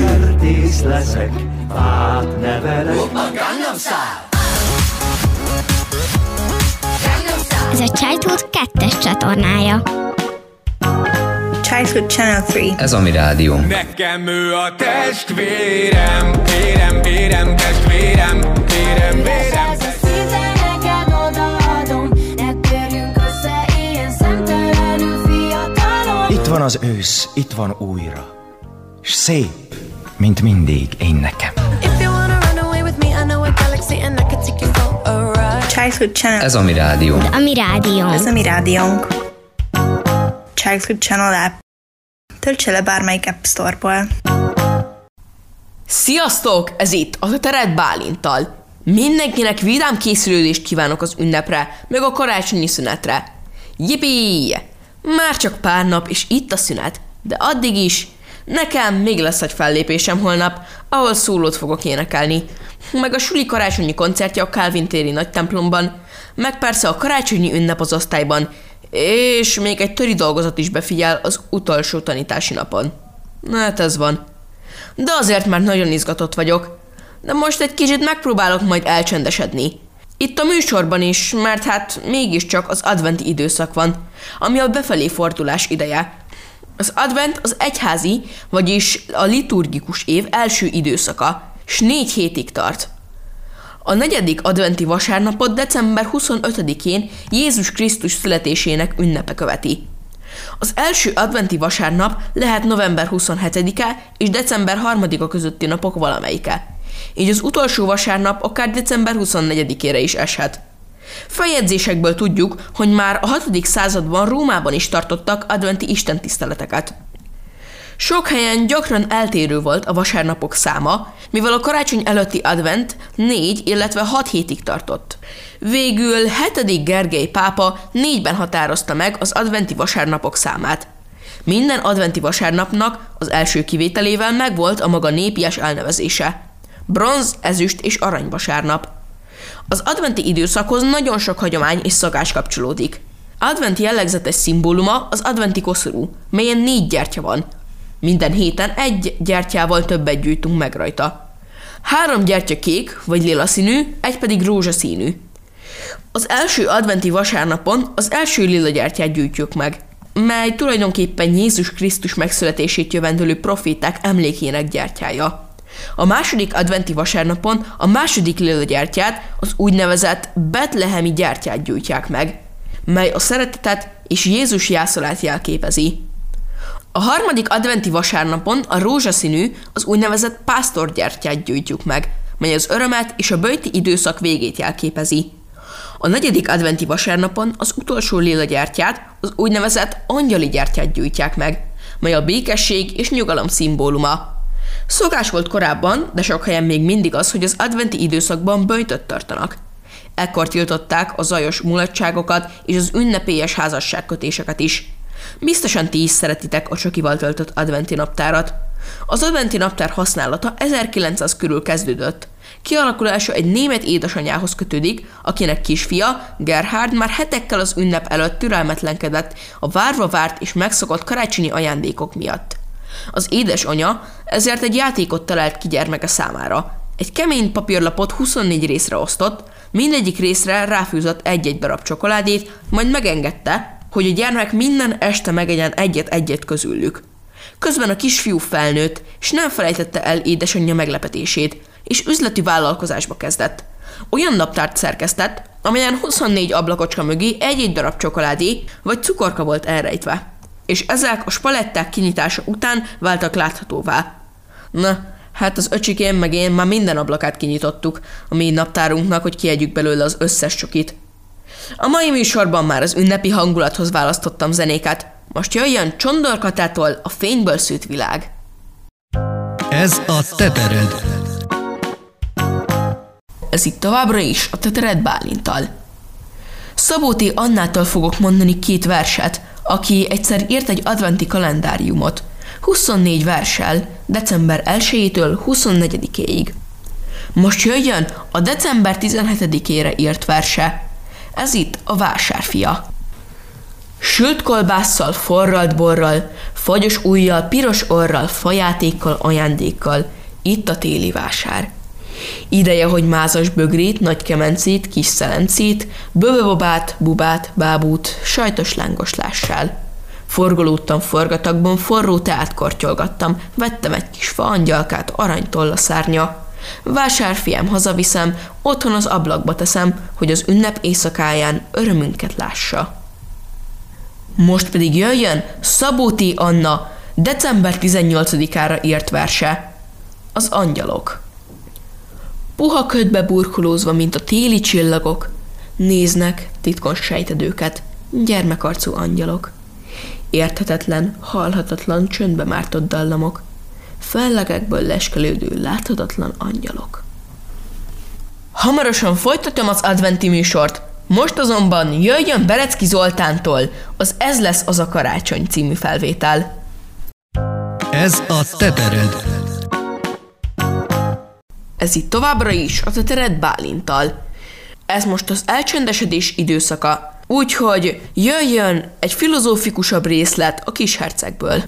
Kertész leszek, fát nevelek. Ez a Childhood 2-es csatornája. Childhood Channel 3. Ez a mi rádió. Nekem ő a testvérem, vérem, vérem, testvérem, vérem, vérem. Itt van az ősz, itt van újra. S szép, mint mindig én nekem. Childhood Channel. Ez a mi rádió. A mi rádiónk. Ez a mi rádiónk. Childhood Channel app. Töltse le bármelyik App Store-ból. Sziasztok! Ez itt a Teret Bálintal. Mindenkinek vidám készülődést kívánok az ünnepre, meg a karácsonyi szünetre. Yippee! Már csak pár nap, és itt a szünet, de addig is nekem még lesz egy fellépésem holnap, ahol szólót fogok énekelni. Meg a suli karácsonyi koncertje a Calvin téri nagy templomban, meg persze a karácsonyi ünnep az osztályban, és még egy töri dolgozat is befigyel az utolsó tanítási napon. Na hát ez van. De azért már nagyon izgatott vagyok. De most egy kicsit megpróbálok majd elcsendesedni. Itt a műsorban is, mert hát mégiscsak az adventi időszak van, ami a befelé fordulás ideje. Az advent az egyházi, vagyis a liturgikus év első időszaka, s négy hétig tart. A negyedik adventi vasárnapot december 25-én Jézus Krisztus születésének ünnepe követi. Az első adventi vasárnap lehet november 27-e és december 3-a közötti napok valamelyike. Így az utolsó vasárnap akár december 24-ére is eshet. Feljegyzésekből tudjuk, hogy már a 6. században Rómában is tartottak adventi istentiszteleteket. Sok helyen gyakran eltérő volt a vasárnapok száma, mivel a karácsony előtti advent négy, illetve hat hétig tartott. Végül 7. Gergely pápa négyben határozta meg az adventi vasárnapok számát. Minden adventi vasárnapnak az első kivételével megvolt a maga népies elnevezése. Bronz, ezüst és arany vasárnap. Az adventi időszakhoz nagyon sok hagyomány és szagás kapcsolódik. Adventi jellegzetes szimbóluma az adventi koszorú, melyen négy gyertya van. Minden héten egy gyertyával többet gyűjtünk meg rajta. Három gyertya kék vagy lila színű, egy pedig rózsaszínű. Az első adventi vasárnapon az első lila gyertyát gyűjtjük meg, mely tulajdonképpen Jézus Krisztus megszületését jövendőlő proféták emlékének gyertyája. A második adventi vasárnapon a második lila gyertyát, az úgynevezett betlehemi gyertyát gyújtják meg, mely a szeretetet és Jézus jászolát jelképezi. A harmadik adventi vasárnapon a rózsaszínű, az úgynevezett pásztorgyertyát gyújtjuk meg, mely az örömet és a bőti időszak végét jelképezi. A negyedik adventi vasárnapon az utolsó lila gyertyát, az úgynevezett angyali gyertyát gyújtják meg, mely a békesség és nyugalom szimbóluma. Szokás volt korábban, de sok helyen még mindig az, hogy az adventi időszakban böjtöt tartanak. Ekkor tiltották a zajos mulatságokat és az ünnepélyes házasságkötéseket is. Biztosan ti is szeretitek a csokival töltött adventi naptárat. Az adventi naptár használata 1900 körül kezdődött. Kialakulása egy német édesanyához kötődik, akinek kisfia, Gerhard már hetekkel az ünnep előtt türelmetlenkedett a várva várt és megszokott karácsonyi ajándékok miatt. Az édesanya ezért egy játékot talált ki gyermeke számára. Egy kemény papírlapot 24 részre osztott, mindegyik részre ráfűzött egy-egy darab csokoládét, majd megengedte, hogy a gyermek minden este megegyen egyet-egyet közülük. Közben a kisfiú felnőtt, és nem felejtette el édesanyja meglepetését, és üzleti vállalkozásba kezdett. Olyan naptárt szerkesztett, amelyen 24 ablakocska mögé egy-egy darab csokoládé vagy cukorka volt elrejtve. És ezek a spaletták kinyitása után váltak láthatóvá. Na, hát az öcsikém meg én már minden ablakát kinyitottuk a mi naptárunknak, hogy kiegyük belőle az összes csokit. A mai műsorban már az ünnepi hangulathoz választottam zenéket. Most jöjjön Csondorkatától a fényből szűt világ. Ez a tetered. Ez itt továbbra is a Tetered Bálintal. Szabóti Annától fogok mondani két verset, aki egyszer írt egy adventi kalendáriumot. 24 versel, december 1-től 24-ig. Most jöjjön a december 17-ére írt verse. Ez itt a vásárfia. Sült kolbásszal, forralt borral, fagyos ujjal, piros orral, fajátékkal, ajándékkal. Itt a téli vásár. Ideje, hogy mázas bögrét, nagy kemencét, kis szelencét, böböbobát, bubát, bábút, sajtos lángos lássál. Forgolódtam forgatagban, forró teát kortyolgattam, vettem egy kis fa angyalkát, aranytolla szárnya. Vásárfiám hazaviszem, otthon az ablakba teszem, hogy az ünnep éjszakáján örömünket lássa. Most pedig jöjjön Szabóti Anna december 18-ára írt verse. Az angyalok. Puha ködbe burkolózva, mint a téli csillagok, néznek titkos sejtedőket, gyermekarcú angyalok. Érthetetlen, halhatatlan, csöndbe mártott dallamok, fellegekből leskelődő, láthatatlan angyalok. Hamarosan folytatom az adventi műsort, most azonban jöjjön Berecki Zoltántól az Ez lesz az a karácsony című felvétel. Ez a tetered. Ez itt továbbra is a Tetered Bálintal. Ez most az elcsendesedés időszaka, úgyhogy jöjjön egy filozófikusabb részlet a kishercegből.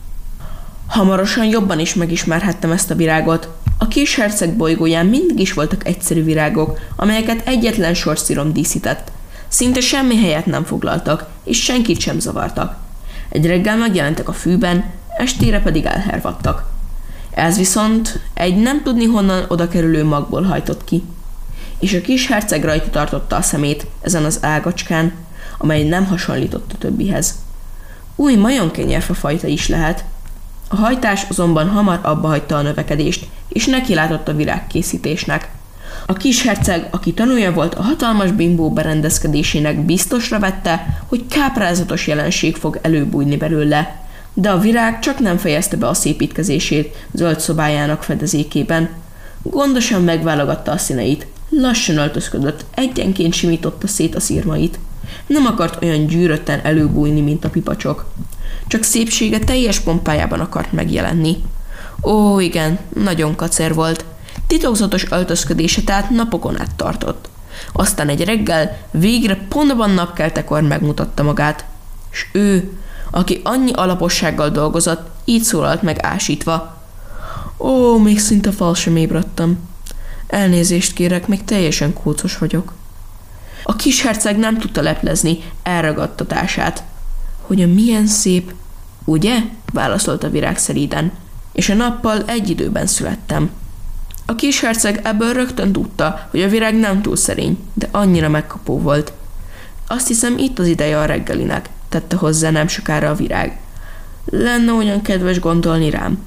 Hamarosan jobban is megismerhettem ezt a virágot. A kis herceg bolygóján mindig is voltak egyszerű virágok, amelyeket egyetlen sorszírom díszített. Szinte semmi helyet nem foglaltak, és senkit sem zavartak. Egy reggel megjelentek a fűben, estére pedig elhervadtak. Ez viszont egy nem tudni honnan oda kerülő magból hajtott ki. És a kis herceg rajta tartotta a szemét ezen az ágacskán, amely nem hasonlított a többihez. Új majomkenyérfa fajta is lehet. A hajtás azonban hamar abba hagyta a növekedést, és neki látott a virágkészítésnek. A kis herceg, aki tanulja volt a hatalmas bimbó berendezkedésének, biztosra vette, hogy káprázatos jelenség fog előbújni belőle, de a virág csak nem fejezte be a szépítkezését zöld szobájának fedezékében. Gondosan megválogatta a színeit, lassan öltözködött, egyenként simította szét a szírmait. Nem akart olyan gyűrötten előbújni, mint a pipacsok. Csak szépsége teljes pompájában akart megjelenni. Ó, igen, nagyon kacer volt. Titokzatos öltözködése tehát napokon át tartott. Aztán egy reggel végre pontban napkeltekor megmutatta magát. S ő, aki annyi alapossággal dolgozott, így szólalt meg ásítva. Ó, még szinte fal sem ébredtem. Elnézést kérek, még teljesen kócos vagyok. A kis herceg nem tudta leplezni elragadtatását. Hogy a milyen szép, ugye? válaszolta virág szeríden. És a nappal egy időben születtem. A kis herceg ebből rögtön tudta, hogy a virág nem túl szerény, de annyira megkapó volt. Azt hiszem itt az ideje a reggelinek, tette hozzá nem sokára a virág. Lenne olyan kedves gondolni rám.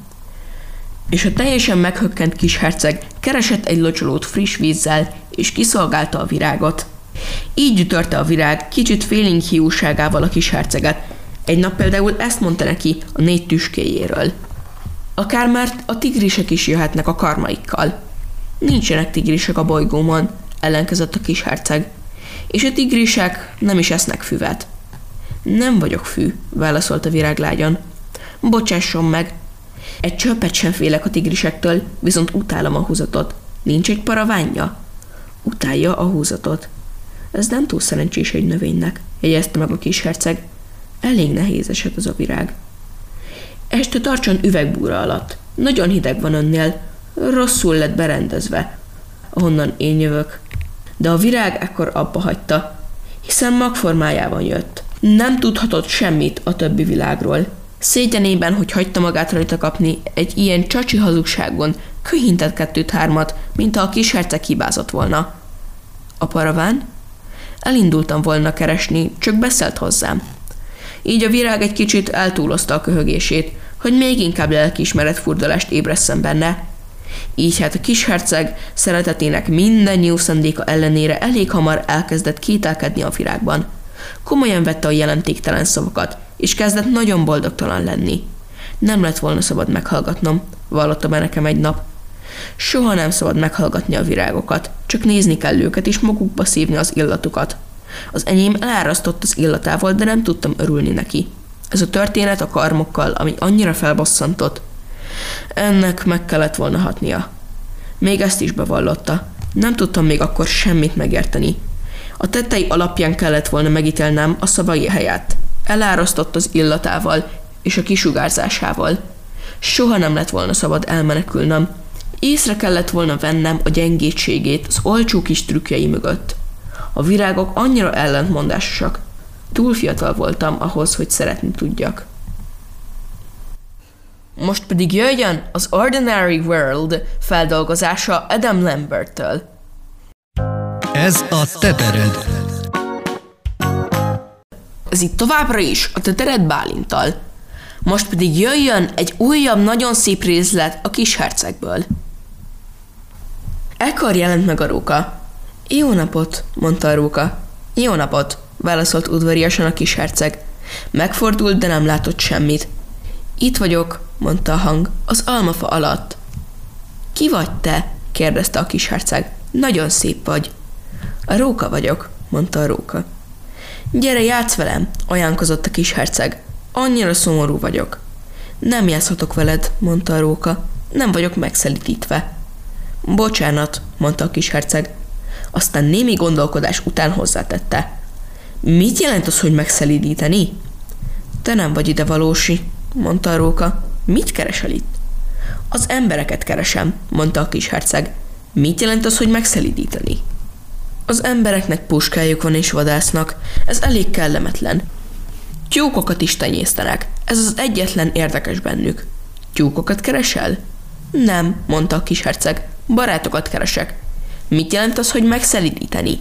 És a teljesen meghökkent kis herceg keresett egy locsolót friss vízzel, és kiszolgálta a virágot. Így ütörte a virág kicsit félénk hiúságával a kis herceget. Egy nap például ezt mondta neki a négy tüskéjéről. Akár már a tigrisek is jöhetnek a karmaikkal. Nincsenek tigrisek a bolygómon, ellenkezett a kis herceg. És a tigrisek nem is esznek füvet. Nem vagyok fű, válaszolt a viráglágyon. Bocsásson meg. Egy csöppet sem félek a tigrisektől, viszont utálom a húzatot. Nincs egy paravánja? Utálja a húzatot. Ez nem túl szerencsés egy növénynek, jegyezte meg a kis herceg. Elég nehéz eset az a virág. Este tartson üvegbúra alatt. Nagyon hideg van önnél. Rosszul lett berendezve, ahonnan én jövök. De a virág ekkor abba hagyta, hiszen magformájában jött. Nem tudhatott semmit a többi világról. Szégyenében, hogy hagyta magát rajta kapni egy ilyen csacsi hazugságon, köhintett kettőt-hármat, mint ha a kis herceg hibázott volna. A paraván? Elindultam volna keresni, csak beszélt hozzám. Így a virág egy kicsit eltúlozta a köhögését, hogy még inkább lelkiismeret furdalást ébresszen benne. Így hát a kis herceg szeretetének minden jó szendéka ellenére elég hamar elkezdett kételkedni a virágban. Komolyan vette a jelentéktelen szavakat, és kezdett nagyon boldogtalan lenni. Nem lett volna szabad meghallgatnom, vallotta be nekem egy nap. Soha nem szabad meghallgatni a virágokat, csak nézni kell őket és magukba szívni az illatukat. Az enyém elárasztott az illatával, de nem tudtam örülni neki. Ez a történet a karmokkal, ami annyira felbosszantott. Ennek meg kellett volna hatnia. Még ezt is bevallotta. Nem tudtam még akkor semmit megérteni. A tettei alapján kellett volna megítélnem a szavai helyett. Elárasztott az illatával és a kisugárzásával. Soha nem lett volna szabad elmenekülnöm. Észre kellett volna vennem a gyengétségét az olcsó kis trükkjei mögött. A virágok annyira ellentmondásosak. Túl fiatal voltam ahhoz, hogy szeretni tudjak. Most pedig jöjjön az Ordinary World feldolgozása Adam Lambertől. Ez a tetered. Ez itt továbbra is a Tetered Bálintal. Most pedig jöjjön egy újabb, nagyon szép részlet a kis hercegből. Ekkor jelent meg a róka. Jó napot, mondta a róka. Jó napot, válaszolt udvariasan a kis herceg. Megfordult, de nem látott semmit. Itt vagyok, mondta a hang, az almafa alatt. Ki vagy te? kérdezte a kis herceg. Nagyon szép vagy. A róka vagyok, mondta a róka. Gyere, játsz velem, ajánlkozott a kis herceg. Annyira szomorú vagyok. Nem játszhatok veled, mondta a róka. Nem vagyok megszelítítve. Bocsánat, mondta a kis herceg. Aztán némi gondolkodás után hozzátette. Mit jelent az, hogy megszelídíteni? Te nem vagy ide valósi, mondta a róka. Mit keresel itt? Az embereket keresem, mondta a kis herceg. Mit jelent az, hogy megszelídíteni? Az embereknek puskájuk van és vadásznak, ez elég kellemetlen. Tyúkokat is tenyésztenek, ez az egyetlen érdekes bennük. Tyúkokat keresel? Nem, mondta a kis herceg, barátokat keresek. Mit jelent az, hogy megszelidíteni?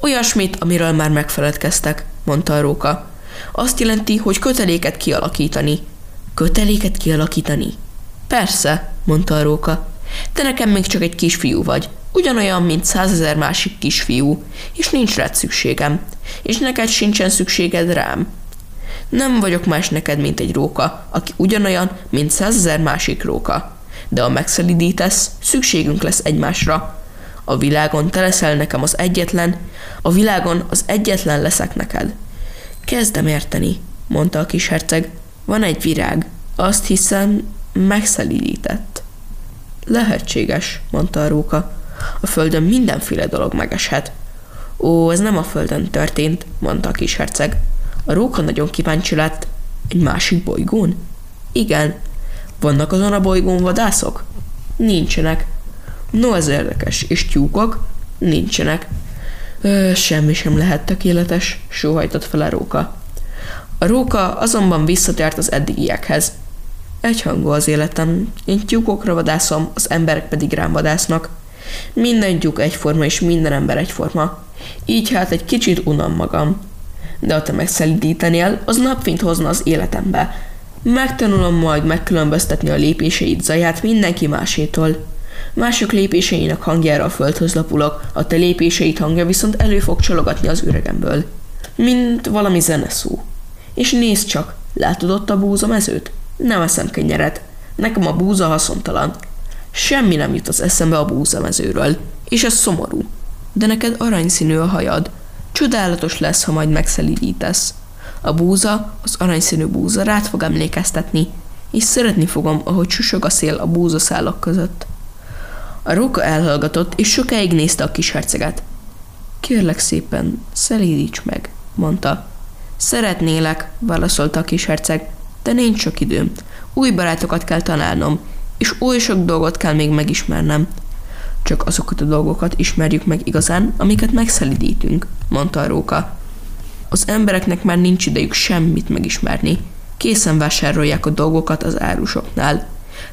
Olyasmit, amiről már megfeledkeztek, mondta a róka. Azt jelenti, hogy köteléket kialakítani. Köteléket kialakítani? Persze, mondta a róka. Te nekem még csak egy kisfiú vagy. Ugyanolyan, mint százezer másik kisfiú, és nincs rád szükségem. És neked sincsen szükséged rám. Nem vagyok más neked, mint egy róka, aki ugyanolyan, mint százezer másik róka. De ha megszelidítesz, szükségünk lesz egymásra. A világon te leszel nekem az egyetlen, a világon az egyetlen leszek neked. Kezdem érteni, mondta a kis herceg. Van egy virág. Azt hiszem, megszelidített. Lehetséges, mondta a róka. A földön mindenféle dolog megeshet. Ó, ez nem a földön történt, mondta a kis herceg. A róka nagyon kíváncsi lett. Egy másik bolygón? Igen. Vannak azon a bolygón vadászok? Nincsenek. No, ez érdekes. És tyúkok? Nincsenek. Ö, semmi sem lehet tökéletes, sóhajtott fel a róka. A róka azonban visszatért az eddigiekhez. Egyhangú az életem. Én tyúkokra vadászom, az emberek pedig rám vadásznak. Minden tyúk egyforma, és minden ember egyforma. Így hát egy kicsit unom magam. De ha te megszelítítenél, az napfint hozna az életembe. Megtanulom majd megkülönböztetni a lépéseid zaját mindenki másétól. Mások lépéseinek hangjára a földhöz lapulok, a te lépéseid hangja viszont elő fog csalogatni az üregemből. Mint valami zeneszó. És nézd csak, látod ott a búzamezőt? Nem eszem kenyeret. Nekem a búza haszontalan. Semmi nem jut az eszembe a búzamezőről, és ez szomorú. De neked aranyszínű a hajad. Csodálatos lesz, ha majd megszelidítesz. A búza, az aranyszínű búza rád fog emlékeztetni, és szeretni fogom, ahogy susog a szél a búzaszálak között. A róka elhallgatott, és sokáig nézte a kis herceget. Kérlek szépen, szelídíts meg, mondta. Szeretnélek, válaszolta a kis herceg, de nincs sok időm. Új barátokat kell találnom, és oly sok dolgot kell még megismernem. Csak azokat a dolgokat ismerjük meg igazán, amiket megszelidítünk, mondta a róka. Az embereknek már nincs idejük semmit megismerni. Készen vásárolják a dolgokat az árusoknál.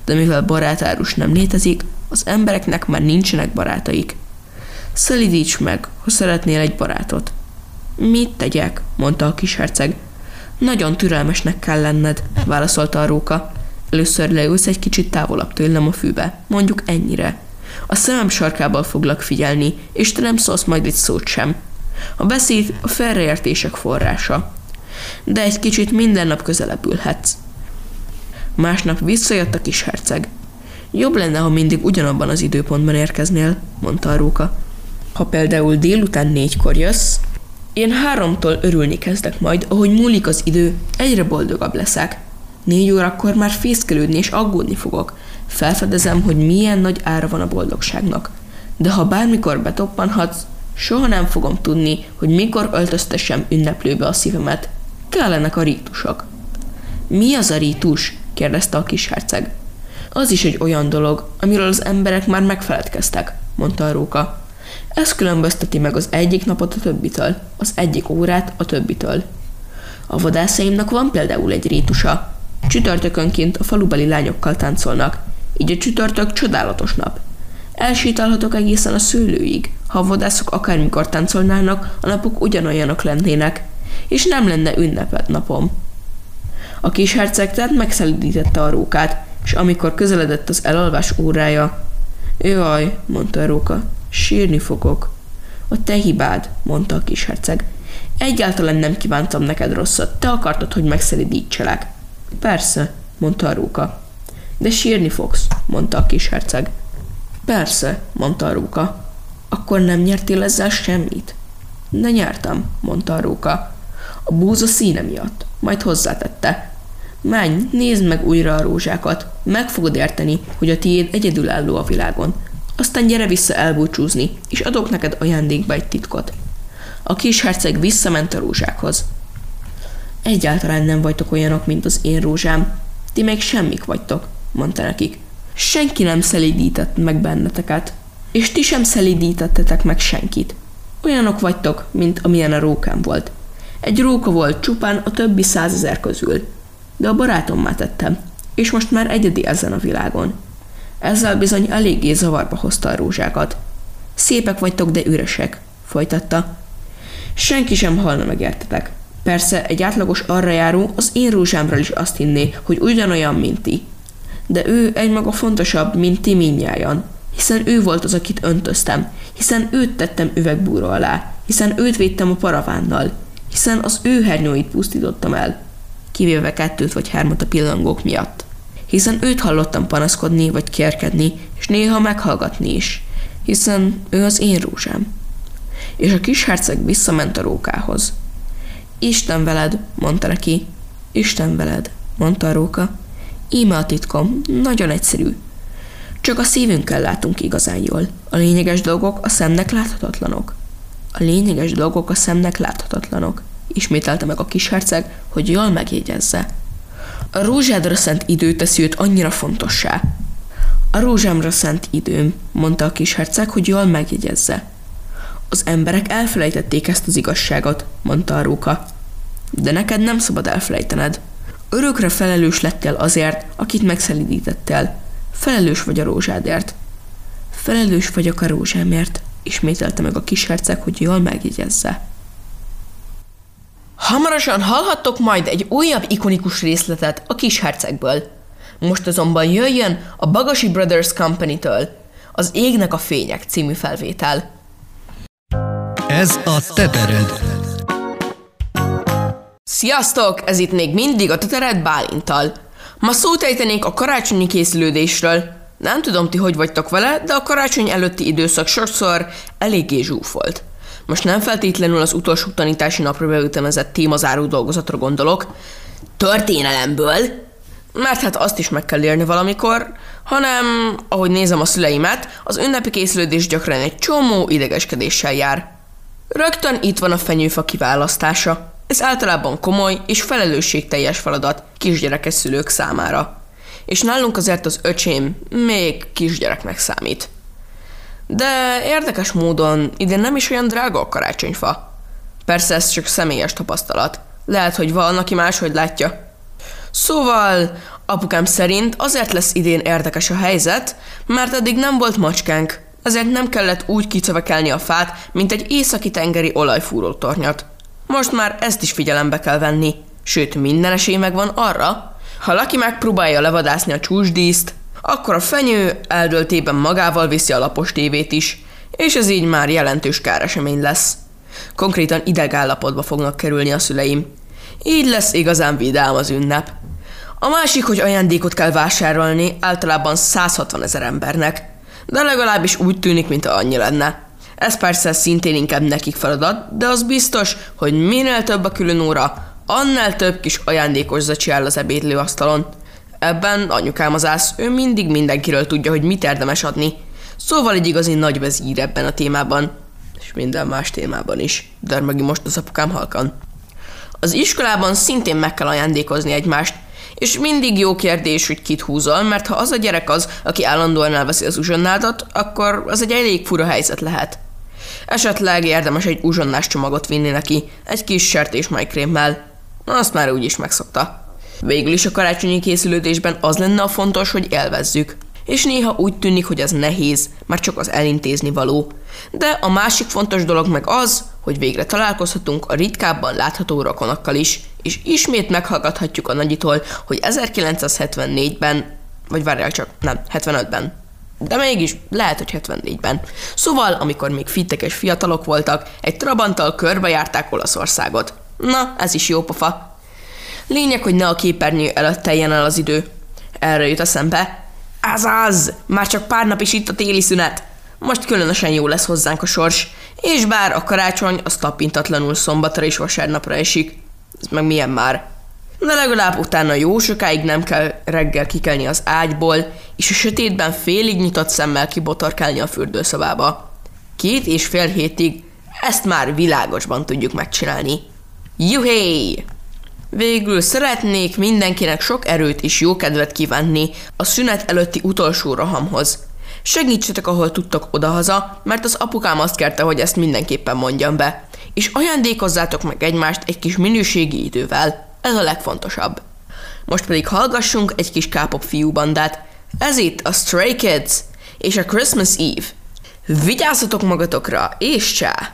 De mivel barátárus nem létezik, az embereknek már nincsenek barátaik. Szelidíts meg, ha szeretnél egy barátot. Mit tegyek? mondta a kis herceg. Nagyon türelmesnek kell lenned, válaszolta a róka. Először leülsz egy kicsit távolabb tőlem a fűbe, mondjuk ennyire. A szemem sarkából foglak figyelni, és te nem szólsz majd egy szót sem. A beszéd a félreértések forrása. De egy kicsit minden nap közelebb ülhetsz. Másnap visszajött a kis herceg. Jobb lenne, ha mindig ugyanabban az időpontban érkeznél, mondta a róka. Ha például délután négykor jössz, én háromtól örülni kezdek majd, ahogy múlik az idő, egyre boldogabb leszek. Négy órakor már fészkelődni és aggódni fogok. Felfedezem, hogy milyen nagy ára van a boldogságnak. De ha bármikor betoppanhatsz, soha nem fogom tudni, hogy mikor öltöztessem ünneplőbe a szívemet. Kellenek a rítusok. Mi az a rítus? kérdezte a kis herceg. Az is egy olyan dolog, amiről az emberek már megfeledkeztek, mondta a róka. Ez különbözteti meg az egyik napot a többitől, az egyik órát a többitől. A vadászaimnak van például egy rítusa. Csütörtökönként a falubeli lányokkal táncolnak, így a csütörtök csodálatos nap. Elsétálhatok egészen a szőlőig, ha a vadászok akármikor táncolnának, a napok ugyanolyanok lennének, és nem lenne ünnepet napom. A kis herceg tehát megszelidítette a rókát, és amikor közeledett az elalvás órája, Jaj, mondta a róka, sírni fogok. A te hibád, mondta a kis herceg. Egyáltalán nem kívántam neked rosszat, te akartad, hogy megszelidítselek. Persze, mondta a róka. De sírni fogsz, mondta a kis herceg. Persze, mondta a róka. Akkor nem nyertél ezzel semmit? De nyertem, mondta a róka. A búza színe miatt. Majd hozzátette. Menj, nézd meg újra a rózsákat. Meg fogod érteni, hogy a tiéd egyedülálló a világon. Aztán gyere vissza elbúcsúzni, és adok neked ajándékba egy titkot. A kis herceg visszament a rózsákhoz. Egyáltalán nem vagytok olyanok, mint az én rózsám. Ti még semmik vagytok, mondta nekik. Senki nem szelídített meg benneteket, és ti sem szelídítettetek meg senkit. Olyanok vagytok, mint amilyen a rókám volt. Egy róka volt csupán a többi százezer közül, de a barátommá tettem, és most már egyedi ezen a világon. Ezzel bizony eléggé zavarba hozta a rózsákat. Szépek vagytok, de üresek, folytatta. Senki sem halna meg értetek. Persze egy átlagos arra járó az én rózsámról is azt hinné, hogy ugyanolyan, mint ti. De ő egymaga fontosabb, mint ti minnyájan, hiszen ő volt az, akit öntöztem, hiszen őt tettem üvegbúra alá, hiszen őt védtem a paravánnal, hiszen az ő hernyóit pusztítottam el, kivéve kettőt vagy hármat a pillangók miatt. Hiszen őt hallottam panaszkodni vagy kérkedni, és néha meghallgatni is, hiszen ő az én rózsám. És a kis herceg visszament a rókához. Isten veled, mondta neki. Isten veled, mondta a róka. Íme a titkom, nagyon egyszerű. Csak a szívünkkel látunk igazán jól. A lényeges dolgok a szemnek láthatatlanok. A lényeges dolgok a szemnek láthatatlanok. Ismételte meg a kis herceg, hogy jól megjegyezze. A rózsádra szent idő teszi őt annyira fontossá. A rózsámra szent időm, mondta a kis herceg, hogy jól megjegyezze. Az emberek elfelejtették ezt az igazságot, mondta a róka. De neked nem szabad elfelejtened. Örökre felelős lettél azért, akit megszelidítettél. Felelős vagy a rózsádért. Felelős vagyok a rózsámért, ismételte meg a kis herceg, hogy jól megjegyezze. Hamarosan hallhattok majd egy újabb ikonikus részletet a kis hercegből. Most azonban jöjjön a Bagasi Brothers Company-től az Égnek a Fények című felvétel. Ez a tetered. Sziasztok! Ez itt még mindig a Tetered Bálintal. Ma szót ejtenék a karácsonyi készülődésről. Nem tudom ti, hogy vagytok vele, de a karácsony előtti időszak sokszor eléggé zsúfolt. Most nem feltétlenül az utolsó tanítási napra beütemezett témazáró dolgozatra gondolok, történelemből, mert hát azt is meg kell érni valamikor, hanem, ahogy nézem a szüleimet, az ünnepi készülődés gyakran egy csomó idegeskedéssel jár. Rögtön itt van a fenyőfa kiválasztása. Ez általában komoly és felelősségteljes feladat kisgyerekes szülők számára. És nálunk azért az öcsém még kisgyereknek számít. De érdekes módon ide nem is olyan drága a karácsonyfa. Persze ez csak személyes tapasztalat. Lehet, hogy van, aki máshogy látja. Szóval, apukám szerint azért lesz idén érdekes a helyzet, mert eddig nem volt macskánk, ezért nem kellett úgy kicevekelni a fát, mint egy északi tengeri olajfúró tornyat. Most már ezt is figyelembe kell venni, sőt minden esély megvan arra, ha Laki megpróbálja levadászni a csúsdíszt, akkor a fenyő eldöltében magával viszi a lapos tévét is, és ez így már jelentős káresemény lesz. Konkrétan idegállapotba fognak kerülni a szüleim. Így lesz igazán vidám az ünnep. A másik, hogy ajándékot kell vásárolni, általában 160 ezer embernek. De legalábbis úgy tűnik, mint annyi lenne. Ez persze szintén inkább nekik feladat, de az biztos, hogy minél több a külön óra, annál több kis ajándékos zacsi áll az ebédlőasztalon. Ebben anyukám az ász, ő mindig mindenkiről tudja, hogy mit érdemes adni. Szóval egy igazi nagy vezír ebben a témában. És minden más témában is. Dörmögi most az apukám halkan. Az iskolában szintén meg kell ajándékozni egymást, és mindig jó kérdés, hogy kit húzol, mert ha az a gyerek az, aki állandóan elveszi az uzsonnádat, akkor az egy elég fura helyzet lehet. Esetleg érdemes egy uzsonnás csomagot vinni neki, egy kis sertés majkrémmel. Azt már úgy is megszokta. Végül is a karácsonyi készülődésben az lenne a fontos, hogy élvezzük. És néha úgy tűnik, hogy ez nehéz, már csak az elintézni való. De a másik fontos dolog meg az, hogy végre találkozhatunk a ritkábban látható rokonokkal is, és ismét meghallgathatjuk a nagyitól, hogy 1974-ben, vagy várjál csak, nem, 75-ben. De mégis, lehet, hogy 74-ben. Szóval, amikor még fittek és fiatalok voltak, egy trabanttal körbejárták Olaszországot. Na, ez is jó pofa. Lényeg, hogy ne a képernyő előtt teljen el az idő. Erre jut eszembe. Az az! Már csak pár nap is itt a téli szünet. Most különösen jó lesz hozzánk a sors. És bár a karácsony az tapintatlanul szombatra és vasárnapra esik. Ez meg milyen már? De legalább utána jó sokáig nem kell reggel kikelni az ágyból, és a sötétben félig nyitott szemmel kibotorkálni a fürdőszobába. Két és fél hétig ezt már világosban tudjuk megcsinálni. Juhé! Végül szeretnék mindenkinek sok erőt és jó kedvet kívánni a szünet előtti utolsó rohamhoz. Segítsetek, ahol tudtok odahaza, mert az apukám azt kérte, hogy ezt mindenképpen mondjam be. És ajándékozzátok meg egymást egy kis minőségi idővel. Ez a legfontosabb. Most pedig hallgassunk egy kis kápop fiúbandát. Ez itt a Stray Kids és a Christmas Eve. Vigyázzatok magatokra, és csá!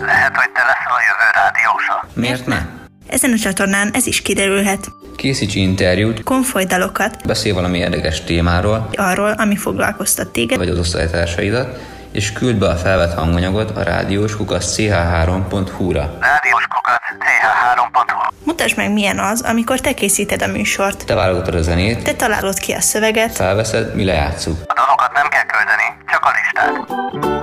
Lehet, hogy te leszel a jövő rádiósa. Miért ne? Ezen a csatornán ez is kiderülhet. Készíts interjút, Konfoly dalokat, beszélj valami érdekes témáról, arról, ami foglalkoztat téged, vagy az osztálytársaidat, és küld be a felvett hanganyagot a rádiós kukac ch3.hu-ra. Rádiós kukat th3.hu mutasd meg milyen az, amikor te készíted a műsort. Te válogatod a zenét, Te találod ki a szöveget, felveszed, mi lejátszuk. A dalokat nem kell küldeni, csak a listát.